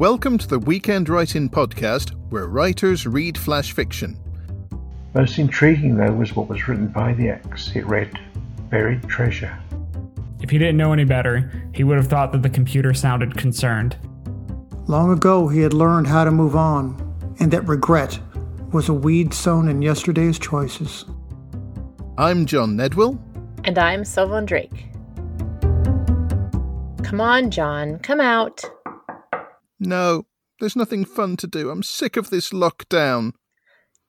Welcome to the Weekend Write In Podcast, where writers read flash fiction. Most intriguing, though, was what was written by the X. It read, Buried Treasure. If he didn't know any better, he would have thought that the computer sounded concerned. Long ago, he had learned how to move on, and that regret was a weed sown in yesterday's choices. I'm John Nedwill. And I'm Søvn Drake. Come on, John, come out. No, there's nothing fun to do. I'm sick of this lockdown.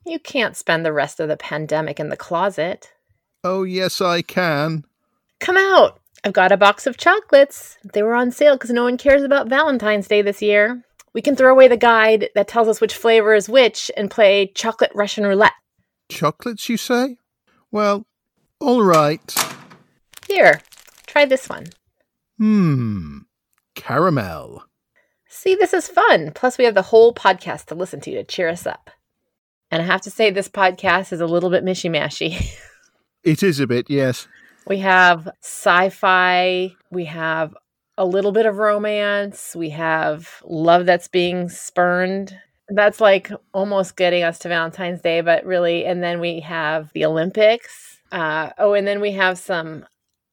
You can't spend the rest of the pandemic in the closet. Oh, yes, I can. Come out. I've got a box of chocolates. They were on sale because no one cares about Valentine's Day this year. We can throw away the guide that tells us which flavor is which and play chocolate Russian roulette. Chocolates, you say? Well, all right. Here, try this one. Hmm. Caramel. See, this is fun. Plus, we have the whole podcast to listen to to cheer us up. And I have to say, this podcast is a little bit mishy mashy. it is a bit, yes. We have sci fi, we have a little bit of romance, we have love that's being spurned. That's like almost getting us to Valentine's Day, but really, and then we have the Olympics. Uh, oh, and then we have some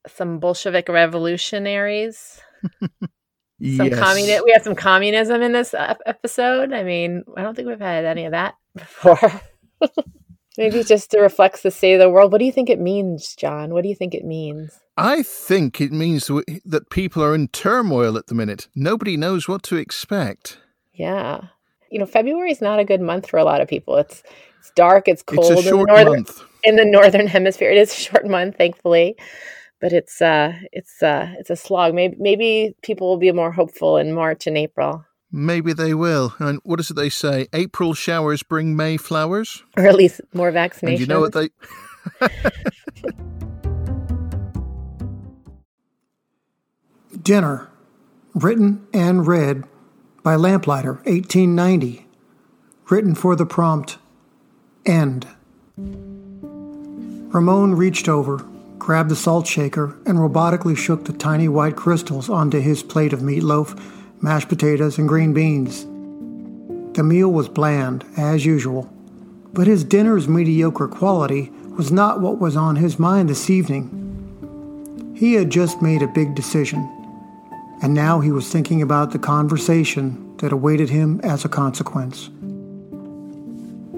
some Bolshevik revolutionaries. some yes. we have some communism in this episode. I mean, I don't think we've had any of that before. Maybe just to reflect the state of the world. What do you think it means, John? What do you think it means? I think it means that people are in turmoil at the minute. Nobody knows what to expect. Yeah. You know, February is not a good month for a lot of people. It's it's dark, it's cold it's a short in, the northern, month. in the northern hemisphere. It is a short month, thankfully. But it's uh it's uh it's a slog. Maybe maybe people will be more hopeful in March and April. Maybe they will. And what is it they say? April showers bring May flowers? Or at least more vaccinations. And you know what they. Dinner, written and read by Lamplighter, 1890. Written for the prompt End. Ramon reached over, grabbed the salt shaker, and robotically shook the tiny white crystals onto his plate of meatloaf mashed potatoes, and green beans. The meal was bland, as usual, but his dinner's mediocre quality was not what was on his mind this evening. He had just made a big decision, and now he was thinking about the conversation that awaited him as a consequence.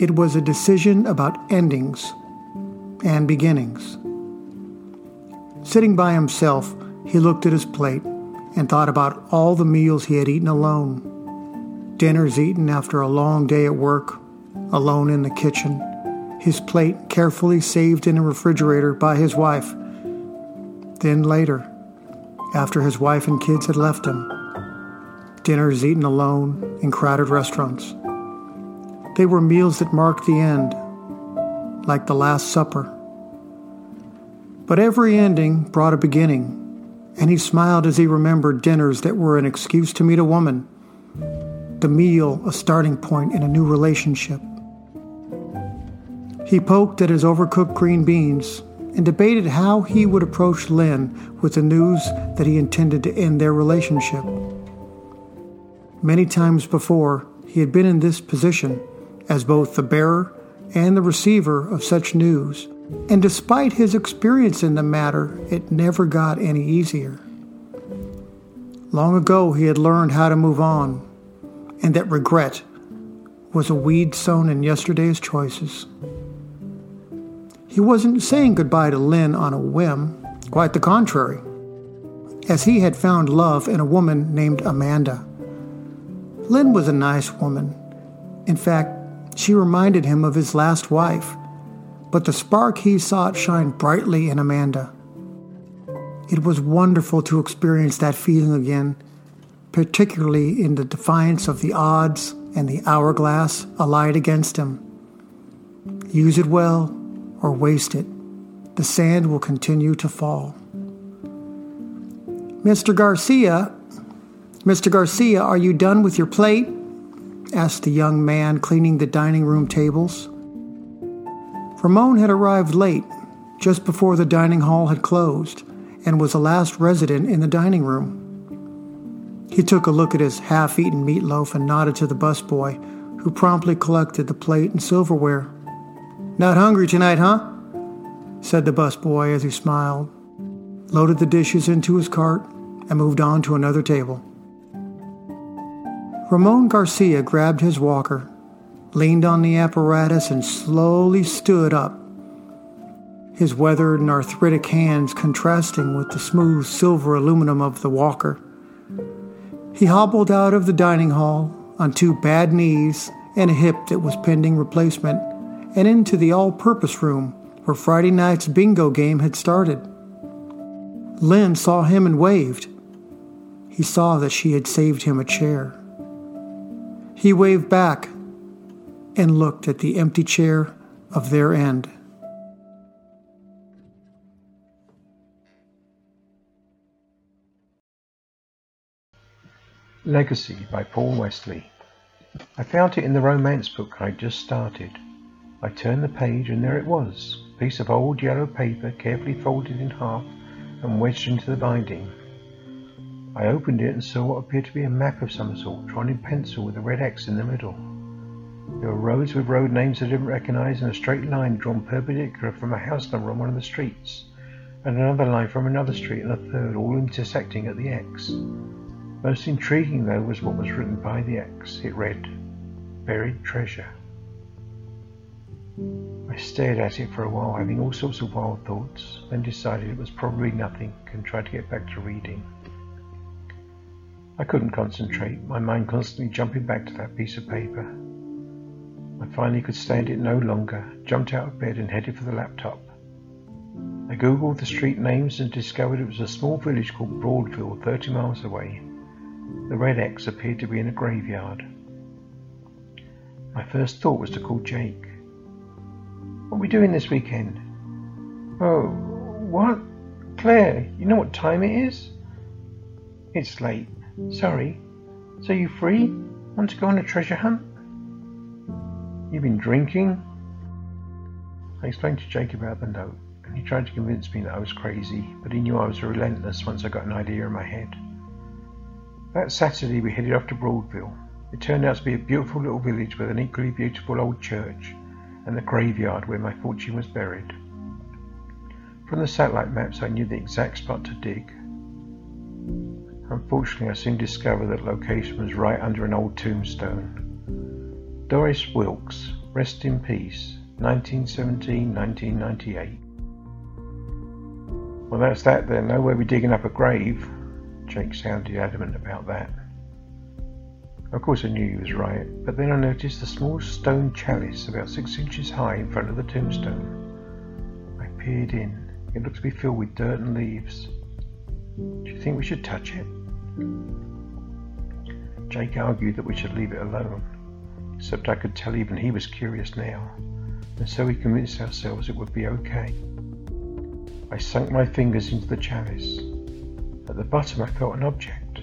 It was a decision about endings and beginnings. Sitting by himself, he looked at his plate and thought about all the meals he had eaten alone. Dinners eaten after a long day at work, alone in the kitchen, his plate carefully saved in a refrigerator by his wife. Then later, after his wife and kids had left him, dinners eaten alone in crowded restaurants. They were meals that marked the end, like the Last Supper. But every ending brought a beginning and he smiled as he remembered dinners that were an excuse to meet a woman, the meal a starting point in a new relationship. He poked at his overcooked green beans and debated how he would approach Lynn with the news that he intended to end their relationship. Many times before, he had been in this position as both the bearer and the receiver of such news and despite his experience in the matter, it never got any easier. Long ago, he had learned how to move on, and that regret was a weed sown in yesterday's choices. He wasn't saying goodbye to Lynn on a whim, quite the contrary, as he had found love in a woman named Amanda. Lynn was a nice woman. In fact, she reminded him of his last wife but the spark he sought shined brightly in Amanda. It was wonderful to experience that feeling again, particularly in the defiance of the odds and the hourglass allied against him. Use it well or waste it. The sand will continue to fall. Mr. Garcia, Mr. Garcia, are you done with your plate? asked the young man cleaning the dining room tables. Ramon had arrived late, just before the dining hall had closed, and was the last resident in the dining room. He took a look at his half eaten meatloaf and nodded to the busboy, who promptly collected the plate and silverware. Not hungry tonight, huh? said the busboy as he smiled, loaded the dishes into his cart, and moved on to another table. Ramon Garcia grabbed his walker, leaned on the apparatus, and slowly stood up, his weathered and arthritic hands contrasting with the smooth silver aluminum of the walker. He hobbled out of the dining hall on two bad knees and a hip that was pending replacement and into the all purpose room where Friday night's bingo game had started. Lynn saw him and waved. He saw that she had saved him a chair. He waved back and looked at the empty chair of their end. Legacy by Paul Wesley. I found it in the romance book I just started. I turned the page and there it was, a piece of old yellow paper carefully folded in half and wedged into the binding. I opened it and saw what appeared to be a map of some sort, drawn in pencil with a red X in the middle. There were roads with road names I didn't recognize and a straight line drawn perpendicular from a house number on one of the streets, and another line from another street and a third, all intersecting at the X. Most intriguing, though, was what was written by the X. It read, Buried Treasure. I stared at it for a while, having all sorts of wild thoughts, then decided it was probably nothing and tried to get back to reading. I couldn't concentrate, my mind constantly jumping back to that piece of paper. I finally could stand it no longer, jumped out of bed and headed for the laptop. I googled the street names and discovered it was a small village called Broadville, 30 miles away. The red X appeared to be in a graveyard. My first thought was to call Jake. What are we doing this weekend? Oh, what? Claire, you know what time it is? It's late. Sorry. So you free? Want to go on a treasure hunt? You've been drinking? I explained to Jake about the note, and he tried to convince me that I was crazy, but he knew I was relentless once I got an idea in my head. That Saturday we headed off to Broadville. It turned out to be a beautiful little village with an equally beautiful old church and the graveyard where my fortune was buried. From the satellite maps, I knew the exact spot to dig. Unfortunately, I soon discovered that location was right under an old tombstone. Doris Wilkes, rest in peace, 1917 1998. Well, that's that then. No way we're digging up a grave. Jake sounded adamant about that. Of course, I knew he was right, but then I noticed a small stone chalice about six inches high in front of the tombstone. I peered in. It looked to be filled with dirt and leaves. Do you think we should touch it? Jake argued that we should leave it alone, except I could tell even he was curious now, and so we convinced ourselves it would be okay. I sunk my fingers into the chalice. At the bottom, I felt an object.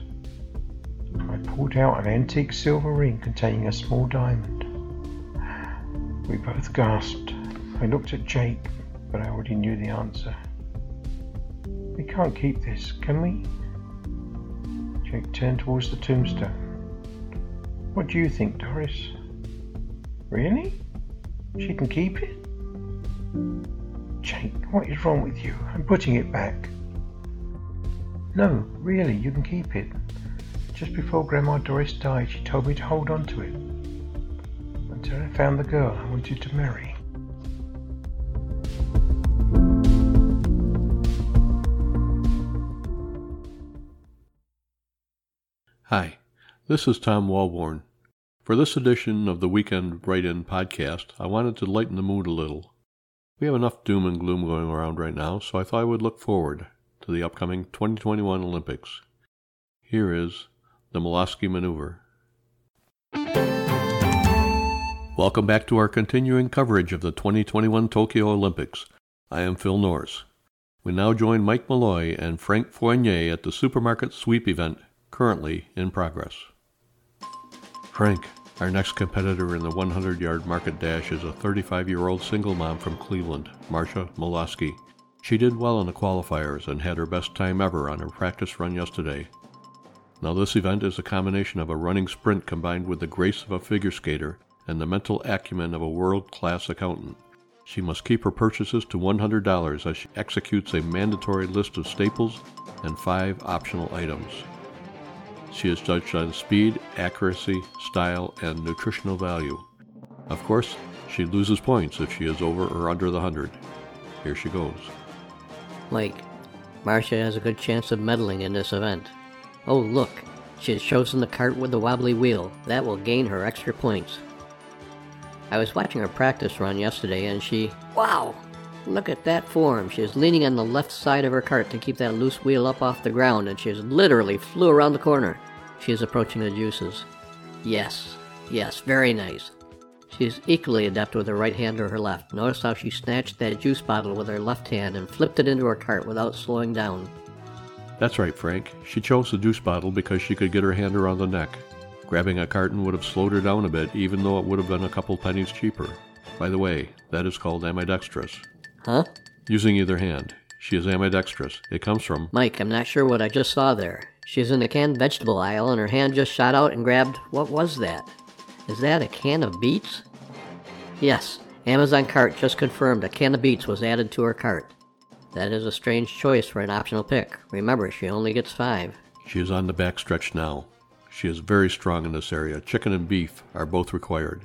I pulled out an antique silver ring containing a small diamond. We both gasped. I looked at Jake, but I already knew the answer. We can't keep this, can we? Jake turned towards the tombstone. What do you think, Doris? Really? She can keep it? Jake, what is wrong with you? I'm putting it back. No, really, you can keep it. Just before Grandma Doris died, she told me to hold on to it until I found the girl I wanted to marry. Hi, this is Tom Walborn. For this edition of the Weekend Write In podcast, I wanted to lighten the mood a little. We have enough doom and gloom going around right now, so I thought I would look forward to the upcoming 2021 Olympics. Here is the Molosky Maneuver. Welcome back to our continuing coverage of the 2021 Tokyo Olympics. I am Phil Norris. We now join Mike Malloy and Frank Fournier at the supermarket sweep event currently in progress. Frank, our next competitor in the 100 yard market dash is a 35 year old single mom from Cleveland, Marcia Molosky. She did well in the qualifiers and had her best time ever on her practice run yesterday. Now, this event is a combination of a running sprint combined with the grace of a figure skater and the mental acumen of a world class accountant. She must keep her purchases to $100 as she executes a mandatory list of staples and five optional items. She is judged on speed, accuracy, style, and nutritional value. Of course, she loses points if she is over or under the 100. Here she goes. Mike, Marcia has a good chance of medaling in this event. Oh, look, she has chosen the cart with the wobbly wheel. That will gain her extra points. I was watching her practice run yesterday and she. Wow! Look at that form. She is leaning on the left side of her cart to keep that loose wheel up off the ground and she has literally flew around the corner. She is approaching the juices. Yes, yes, very nice. She is equally adept with her right hand or her left. Notice how she snatched that juice bottle with her left hand and flipped it into her cart without slowing down. That's right, Frank. She chose the juice bottle because she could get her hand around the neck. Grabbing a carton would have slowed her down a bit, even though it would have been a couple pennies cheaper. By the way, that is called ambidextrous. Huh? Using either hand. She is ambidextrous. It comes from. Mike, I'm not sure what I just saw there. She's in the canned vegetable aisle and her hand just shot out and grabbed. What was that? Is that a can of beets? Yes, Amazon cart just confirmed a can of beets was added to her cart. That is a strange choice for an optional pick. Remember, she only gets five. She is on the back stretch now. She is very strong in this area. Chicken and beef are both required.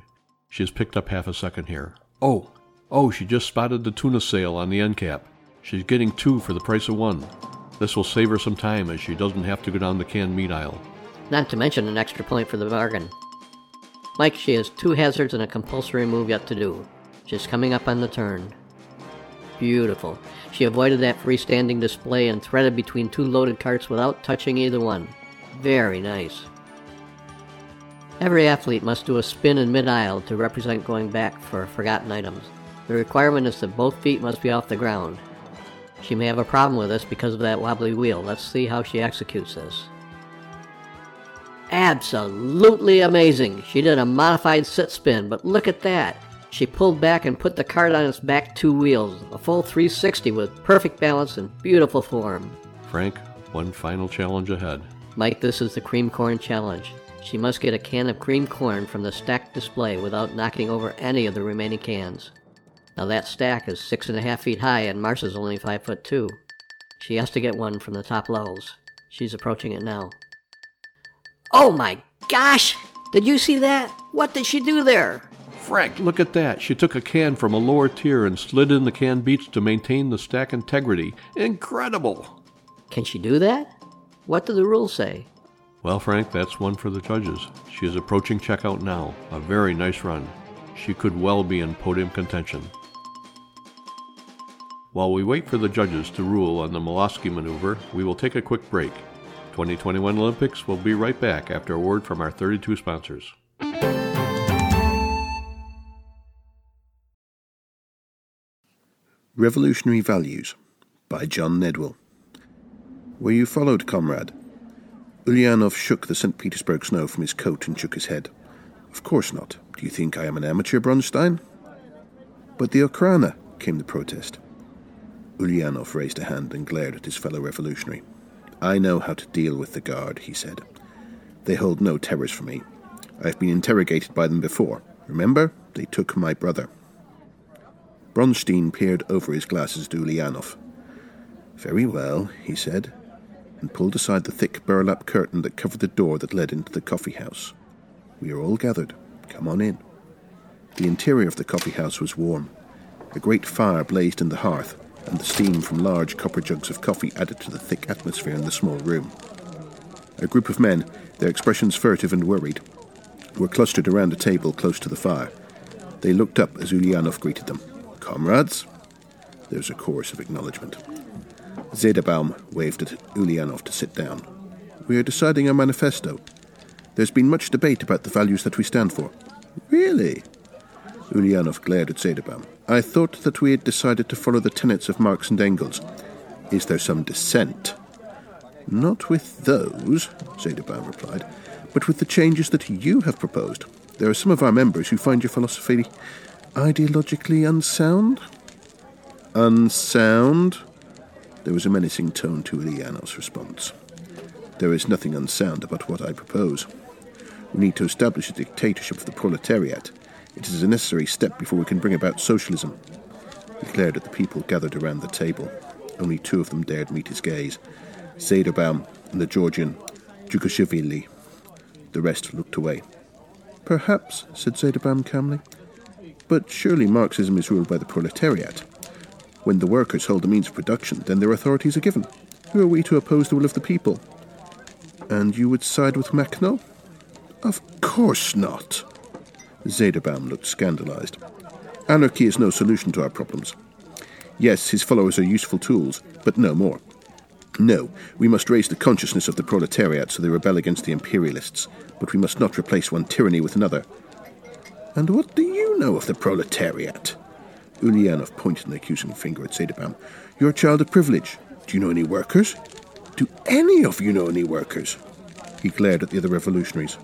She has picked up half a second here. Oh, oh, she just spotted the tuna sale on the end cap. She's getting two for the price of one. This will save her some time as she doesn't have to go down the canned meat aisle. Not to mention an extra point for the bargain. Mike, she has two hazards and a compulsory move yet to do. She's coming up on the turn. Beautiful. She avoided that freestanding display and threaded between two loaded carts without touching either one. Very nice. Every athlete must do a spin in mid aisle to represent going back for forgotten items. The requirement is that both feet must be off the ground. She may have a problem with this because of that wobbly wheel. Let's see how she executes this. Absolutely amazing. She did a modified sit spin, but look at that. She pulled back and put the cart on its back two wheels, a full 360 with perfect balance and beautiful form. Frank, one final challenge ahead. Mike, this is the cream corn challenge. She must get a can of cream corn from the stacked display without knocking over any of the remaining cans. Now that stack is six and a half feet high and Marcia's only five foot two. She has to get one from the top levels. She's approaching it now. Oh my gosh! Did you see that? What did she do there? Frank, look at that. She took a can from a lower tier and slid in the can beets to maintain the stack integrity. Incredible! Can she do that? What do the rules say? Well, Frank, that's one for the judges. She is approaching checkout now. A very nice run. She could well be in podium contention. While we wait for the judges to rule on the Molosky maneuver, we will take a quick break. 2021 Olympics will be right back after a word from our 32 sponsors. Revolutionary Values by John Nedwill. Were you followed, comrade? Ulyanov shook the St. Petersburg snow from his coat and shook his head. Of course not. Do you think I am an amateur, Bronstein? But the Okhrana, came the protest. Ulyanov raised a hand and glared at his fellow revolutionary. I know how to deal with the guard, he said. They hold no terrors for me. I've been interrogated by them before. Remember? They took my brother. Bronstein peered over his glasses at Ulyanov. Very well, he said, and pulled aside the thick burlap curtain that covered the door that led into the coffee house. We are all gathered. Come on in. The interior of the coffee house was warm. A great fire blazed in the hearth, and the steam from large copper jugs of coffee added to the thick atmosphere in the small room. A group of men, their expressions furtive and worried, were clustered around a table close to the fire. They looked up as Ulyanov greeted them. Comrades? There was a chorus of acknowledgement. Zederbaum waved at Ulyanov to sit down. We are deciding our manifesto. There's been much debate about the values that we stand for. Really? Ulyanov glared at Zederbaum. I thought that we had decided to follow the tenets of Marx and Engels. Is there some dissent? Not with those, Zederbaum replied, but with the changes that you have proposed. There are some of our members who find your philosophy ideologically unsound. Unsound? There was a menacing tone to Ulyanov's response. There is nothing unsound about what I propose. We need to establish a dictatorship of the proletariat. It is a necessary step before we can bring about socialism. He glared at the people gathered around the table. Only two of them dared meet his gaze Zederbaum and the Georgian Djugashvili. The rest looked away. Perhaps, said Zederbaum calmly. But surely Marxism is ruled by the proletariat. When the workers hold the means of production, then their authorities are given. Who are we to oppose the will of the people? And you would side with Makhno? Of course not. Zederbaum looked scandalized. Anarchy is no solution to our problems. Yes, his followers are useful tools, but no more. No, we must raise the consciousness of the proletariat so they rebel against the imperialists, but we must not replace one tyranny with another. And what do you know of the proletariat? Ulyanov pointed an accusing finger at Zederbaum. You're a child of privilege. Do you know any workers? Do any of you know any workers? He glared at the other revolutionaries.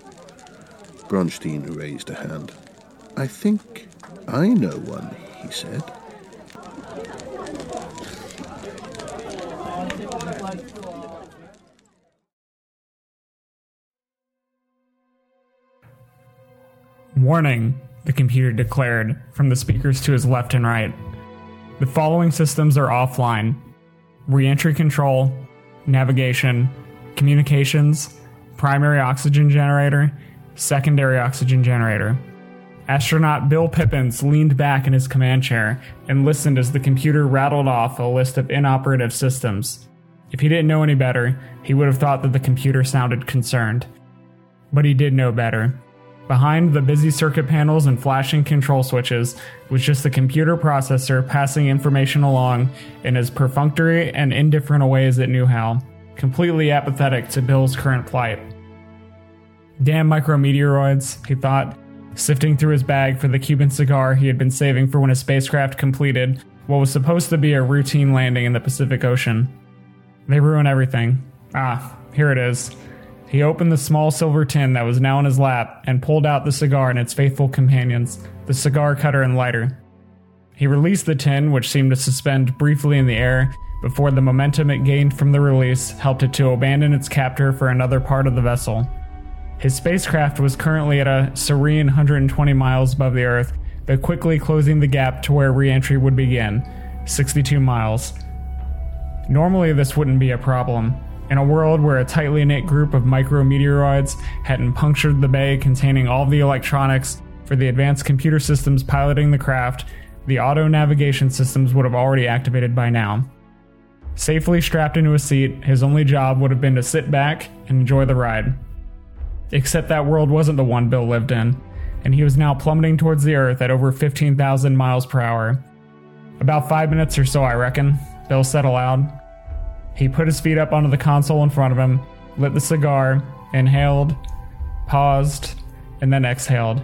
Bronstein raised a hand. I think I know one, he said. Warning, the computer declared from the speakers to his left and right. The following systems are offline reentry control, navigation, communications, primary oxygen generator, secondary oxygen generator. Astronaut Bill Pippins leaned back in his command chair and listened as the computer rattled off a list of inoperative systems. If he didn't know any better, he would have thought that the computer sounded concerned. But he did know better. Behind the busy circuit panels and flashing control switches was just the computer processor passing information along in as perfunctory and indifferent a way as it knew how, completely apathetic to Bill's current plight. Damn micrometeoroids, he thought, sifting through his bag for the Cuban cigar he had been saving for when his spacecraft completed what was supposed to be a routine landing in the Pacific Ocean. They ruin everything. Ah, here it is. He opened the small silver tin that was now in his lap and pulled out the cigar and its faithful companions, the cigar cutter and lighter. He released the tin, which seemed to suspend briefly in the air before the momentum it gained from the release helped it to abandon its captor for another part of the vessel. His spacecraft was currently at a serene 120 miles above the Earth, but quickly closing the gap to where reentry would begin 62 miles. Normally, this wouldn't be a problem, in a world where a tightly knit group of micrometeoroids hadn't punctured the bay containing all the electronics for the advanced computer systems piloting the craft, the auto navigation systems would have already activated by now. Safely strapped into a seat, his only job would have been to sit back and enjoy the ride. Except that world wasn't the one Bill lived in, and he was now plummeting towards the Earth at over 15,000 miles per hour. About five minutes or so, I reckon, Bill said aloud. He put his feet up onto the console in front of him, lit the cigar, inhaled, paused, and then exhaled.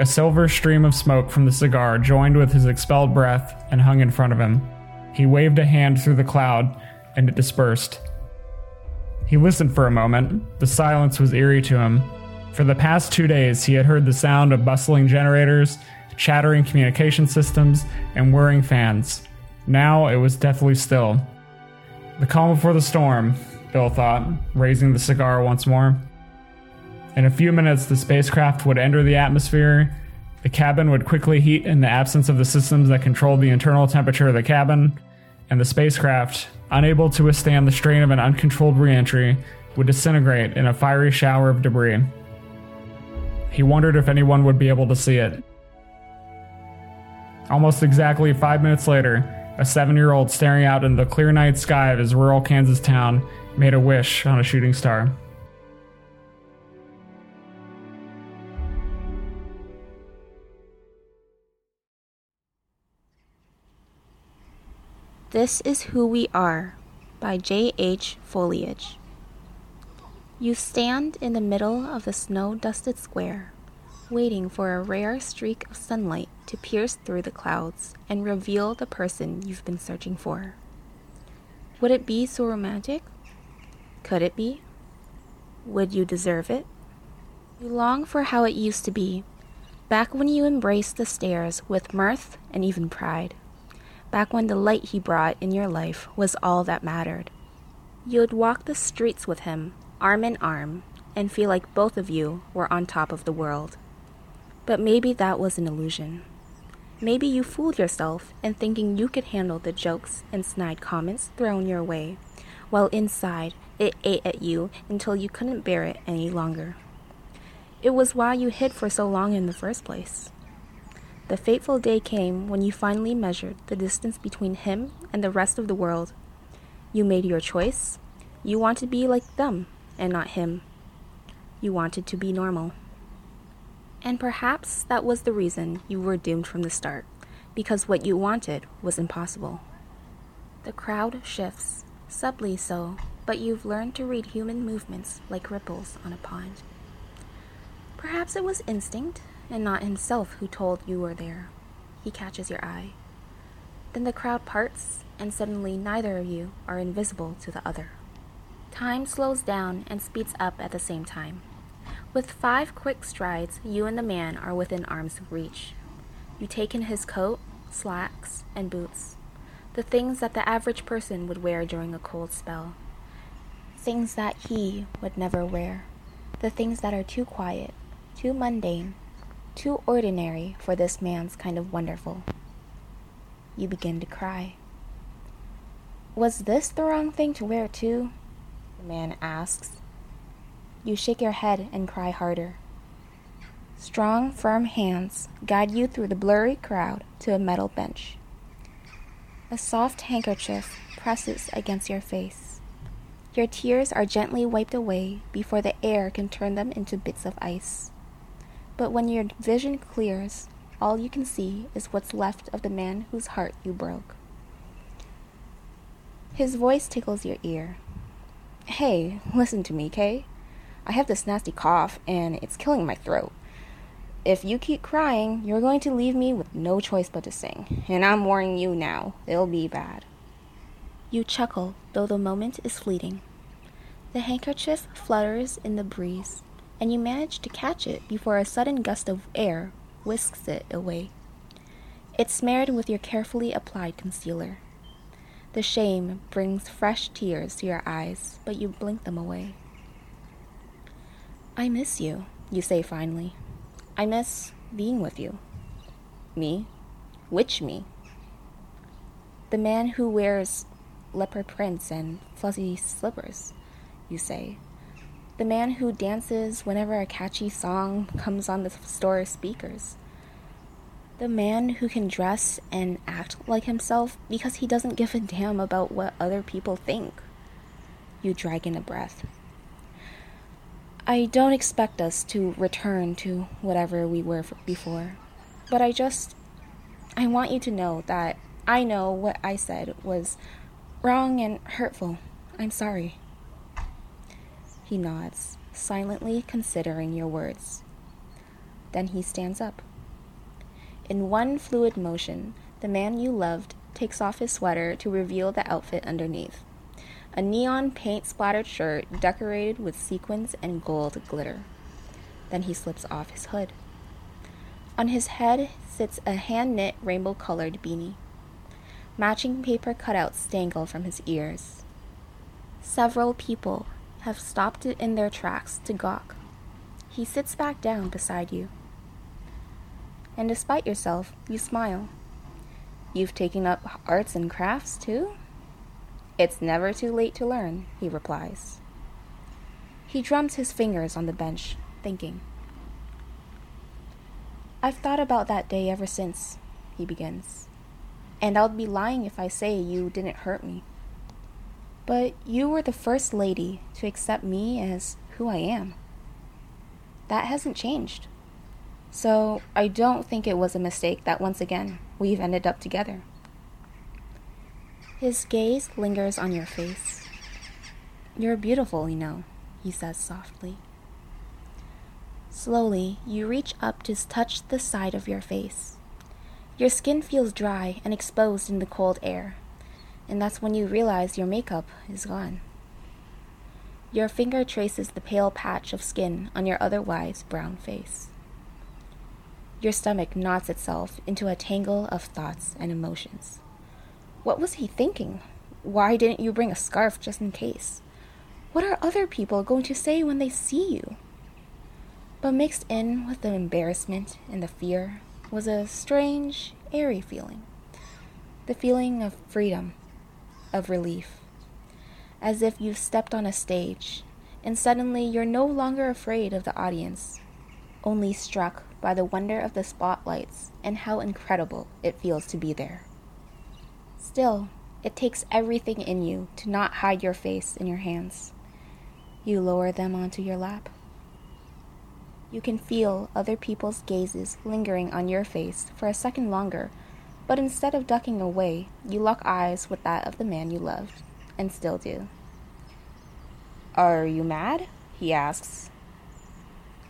A silver stream of smoke from the cigar joined with his expelled breath and hung in front of him. He waved a hand through the cloud, and it dispersed. He listened for a moment. The silence was eerie to him. For the past two days, he had heard the sound of bustling generators, chattering communication systems, and whirring fans. Now it was deathly still. The calm before the storm, Bill thought, raising the cigar once more. In a few minutes, the spacecraft would enter the atmosphere. The cabin would quickly heat in the absence of the systems that controlled the internal temperature of the cabin, and the spacecraft, unable to withstand the strain of an uncontrolled reentry, would disintegrate in a fiery shower of debris. He wondered if anyone would be able to see it. Almost exactly five minutes later, a seven year old staring out into the clear night sky of his rural Kansas town made a wish on a shooting star. This is Who We Are by J.H. Foliage. You stand in the middle of the snow dusted square, waiting for a rare streak of sunlight to pierce through the clouds and reveal the person you've been searching for. Would it be so romantic? Could it be? Would you deserve it? You long for how it used to be, back when you embraced the stairs with mirth and even pride, back when the light he brought in your life was all that mattered. You'd walk the streets with him, arm in arm, and feel like both of you were on top of the world. But maybe that was an illusion. Maybe you fooled yourself in thinking you could handle the jokes and snide comments thrown your way, while inside it ate at you until you couldn't bear it any longer. It was why you hid for so long in the first place. The fateful day came when you finally measured the distance between him and the rest of the world. You made your choice. You wanted to be like them and not him. You wanted to be normal. And perhaps that was the reason you were doomed from the start, because what you wanted was impossible. The crowd shifts, subtly so, but you've learned to read human movements like ripples on a pond. Perhaps it was instinct, and not himself who told you were there. He catches your eye. Then the crowd parts, and suddenly neither of you are invisible to the other. Time slows down and speeds up at the same time. With five quick strides, you and the man are within arm's reach. You take in his coat, slacks, and boots, the things that the average person would wear during a cold spell. Things that he would never wear. The things that are too quiet, too mundane, too ordinary for this man's kind of wonderful. You begin to cry. Was this the wrong thing to wear, too? The man asks. You shake your head and cry harder. Strong, firm hands guide you through the blurry crowd to a metal bench. A soft handkerchief presses against your face. Your tears are gently wiped away before the air can turn them into bits of ice. But when your vision clears, all you can see is what's left of the man whose heart you broke. His voice tickles your ear. Hey, listen to me, Kay. I have this nasty cough and it's killing my throat. If you keep crying, you're going to leave me with no choice but to sing. And I'm warning you now, it'll be bad. You chuckle, though the moment is fleeting. The handkerchief flutters in the breeze, and you manage to catch it before a sudden gust of air whisks it away. It's smeared with your carefully applied concealer. The shame brings fresh tears to your eyes, but you blink them away. I miss you, you say finally. I miss being with you. Me? Which me? The man who wears leopard prints and fuzzy slippers, you say. The man who dances whenever a catchy song comes on the store speakers. The man who can dress and act like himself because he doesn't give a damn about what other people think. You drag in a breath. I don't expect us to return to whatever we were before, but I just. I want you to know that I know what I said was wrong and hurtful. I'm sorry. He nods, silently considering your words. Then he stands up. In one fluid motion, the man you loved takes off his sweater to reveal the outfit underneath a neon paint splattered shirt decorated with sequins and gold glitter. Then he slips off his hood. On his head sits a hand knit rainbow colored beanie. Matching paper cutouts dangle from his ears. Several people have stopped it in their tracks to gawk. He sits back down beside you. And despite yourself, you smile. You've taken up arts and crafts too? It's never too late to learn, he replies. He drums his fingers on the bench, thinking. I've thought about that day ever since, he begins. And I'd be lying if I say you didn't hurt me. But you were the first lady to accept me as who I am. That hasn't changed. So I don't think it was a mistake that once again we've ended up together. His gaze lingers on your face. You're beautiful, you know, he says softly. Slowly, you reach up to touch the side of your face. Your skin feels dry and exposed in the cold air, and that's when you realize your makeup is gone. Your finger traces the pale patch of skin on your otherwise brown face. Your stomach knots itself into a tangle of thoughts and emotions. What was he thinking? Why didn't you bring a scarf just in case? What are other people going to say when they see you? But mixed in with the embarrassment and the fear was a strange, airy feeling. The feeling of freedom, of relief. As if you've stepped on a stage and suddenly you're no longer afraid of the audience, only struck by the wonder of the spotlights and how incredible it feels to be there. Still, it takes everything in you to not hide your face in your hands. You lower them onto your lap. You can feel other people's gazes lingering on your face for a second longer, but instead of ducking away, you lock eyes with that of the man you loved, and still do. Are you mad? he asks.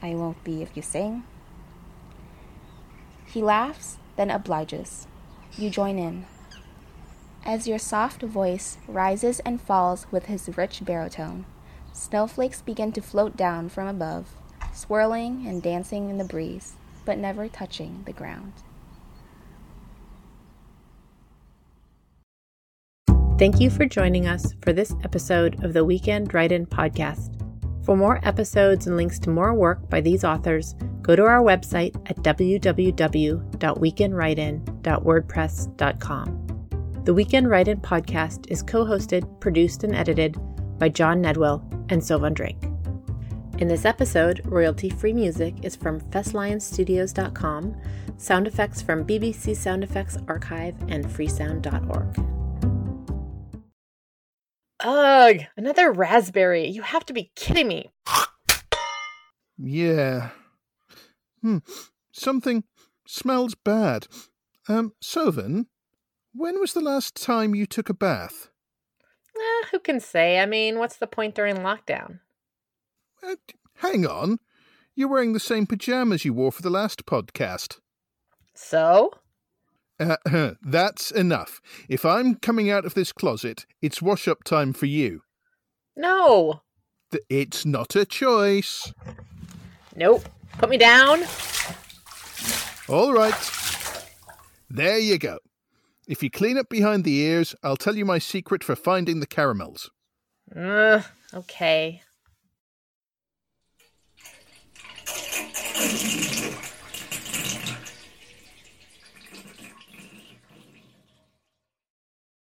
I won't be if you sing. He laughs, then obliges. You join in. As your soft voice rises and falls with his rich baritone, snowflakes begin to float down from above, swirling and dancing in the breeze, but never touching the ground. Thank you for joining us for this episode of the Weekend Write In podcast. For more episodes and links to more work by these authors, go to our website at www.weekendwritein.wordpress.com. The Weekend Write In podcast is co hosted, produced, and edited by John Nedwill and Søvn Drake. In this episode, royalty free music is from fesliyanstudios.com, sound effects from BBC Sound Effects Archive and freesound.org. Ugh, another raspberry. You have to be kidding me. Yeah. Hmm. Something smells bad. Um, Søvn, when was the last time you took a bath? Eh, who can say? I mean, what's the point during lockdown? Uh, hang on. You're wearing the same pajamas you wore for the last podcast. So? Uh, that's enough. If I'm coming out of this closet, it's wash up time for you. No. It's not a choice. Nope. Put me down. All right. There you go. If you clean up behind the ears, I'll tell you my secret for finding the caramels. Ugh, okay.